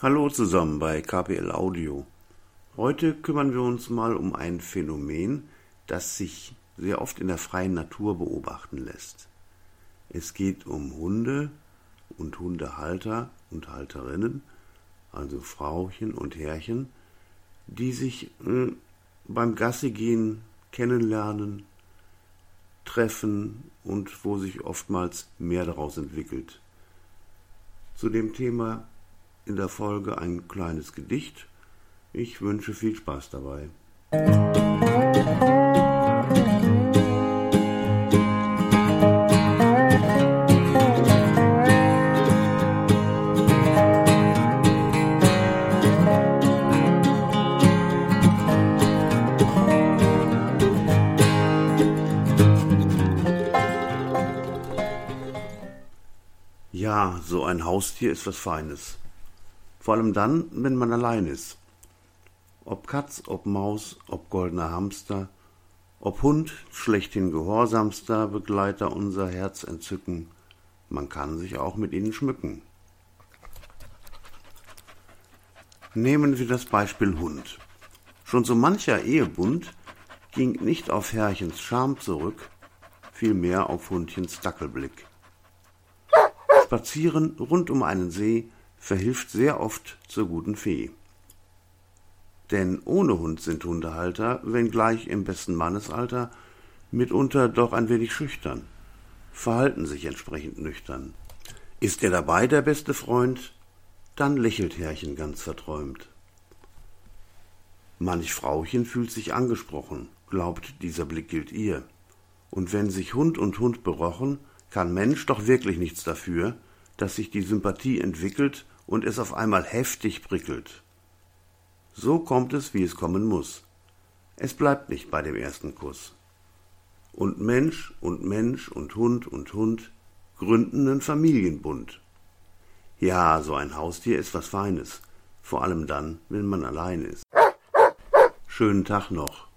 Hallo zusammen bei KPL Audio. Heute kümmern wir uns mal um ein Phänomen, das sich sehr oft in der freien Natur beobachten lässt. Es geht um Hunde und Hundehalter und Halterinnen, also Frauchen und Herrchen, die sich äh, beim Gassigehen kennenlernen, treffen und wo sich oftmals mehr daraus entwickelt. Zu dem Thema in der Folge ein kleines Gedicht. Ich wünsche viel Spaß dabei. Ja, so ein Haustier ist was Feines. Vor allem dann, wenn man allein ist. Ob Katz, ob Maus, ob goldener Hamster, ob Hund, schlechthin gehorsamster Begleiter unser Herz entzücken, man kann sich auch mit ihnen schmücken. Nehmen wir das Beispiel Hund. Schon so mancher Ehebund ging nicht auf Herrchens Scham zurück, vielmehr auf Hundchens Dackelblick. Spazieren rund um einen See verhilft sehr oft zur guten Fee. Denn ohne Hund sind Hundehalter, wenngleich im besten Mannesalter, mitunter doch ein wenig schüchtern, verhalten sich entsprechend nüchtern. Ist er dabei der beste Freund, dann lächelt Herrchen ganz verträumt. Manch Frauchen fühlt sich angesprochen, glaubt, dieser Blick gilt ihr. Und wenn sich Hund und Hund berochen, kann Mensch doch wirklich nichts dafür, dass sich die Sympathie entwickelt und es auf einmal heftig prickelt. So kommt es, wie es kommen muss. Es bleibt nicht bei dem ersten Kuss. Und Mensch und Mensch und Hund und Hund gründen nen Familienbund. Ja, so ein Haustier ist was Feines, vor allem dann, wenn man allein ist. Schönen Tag noch.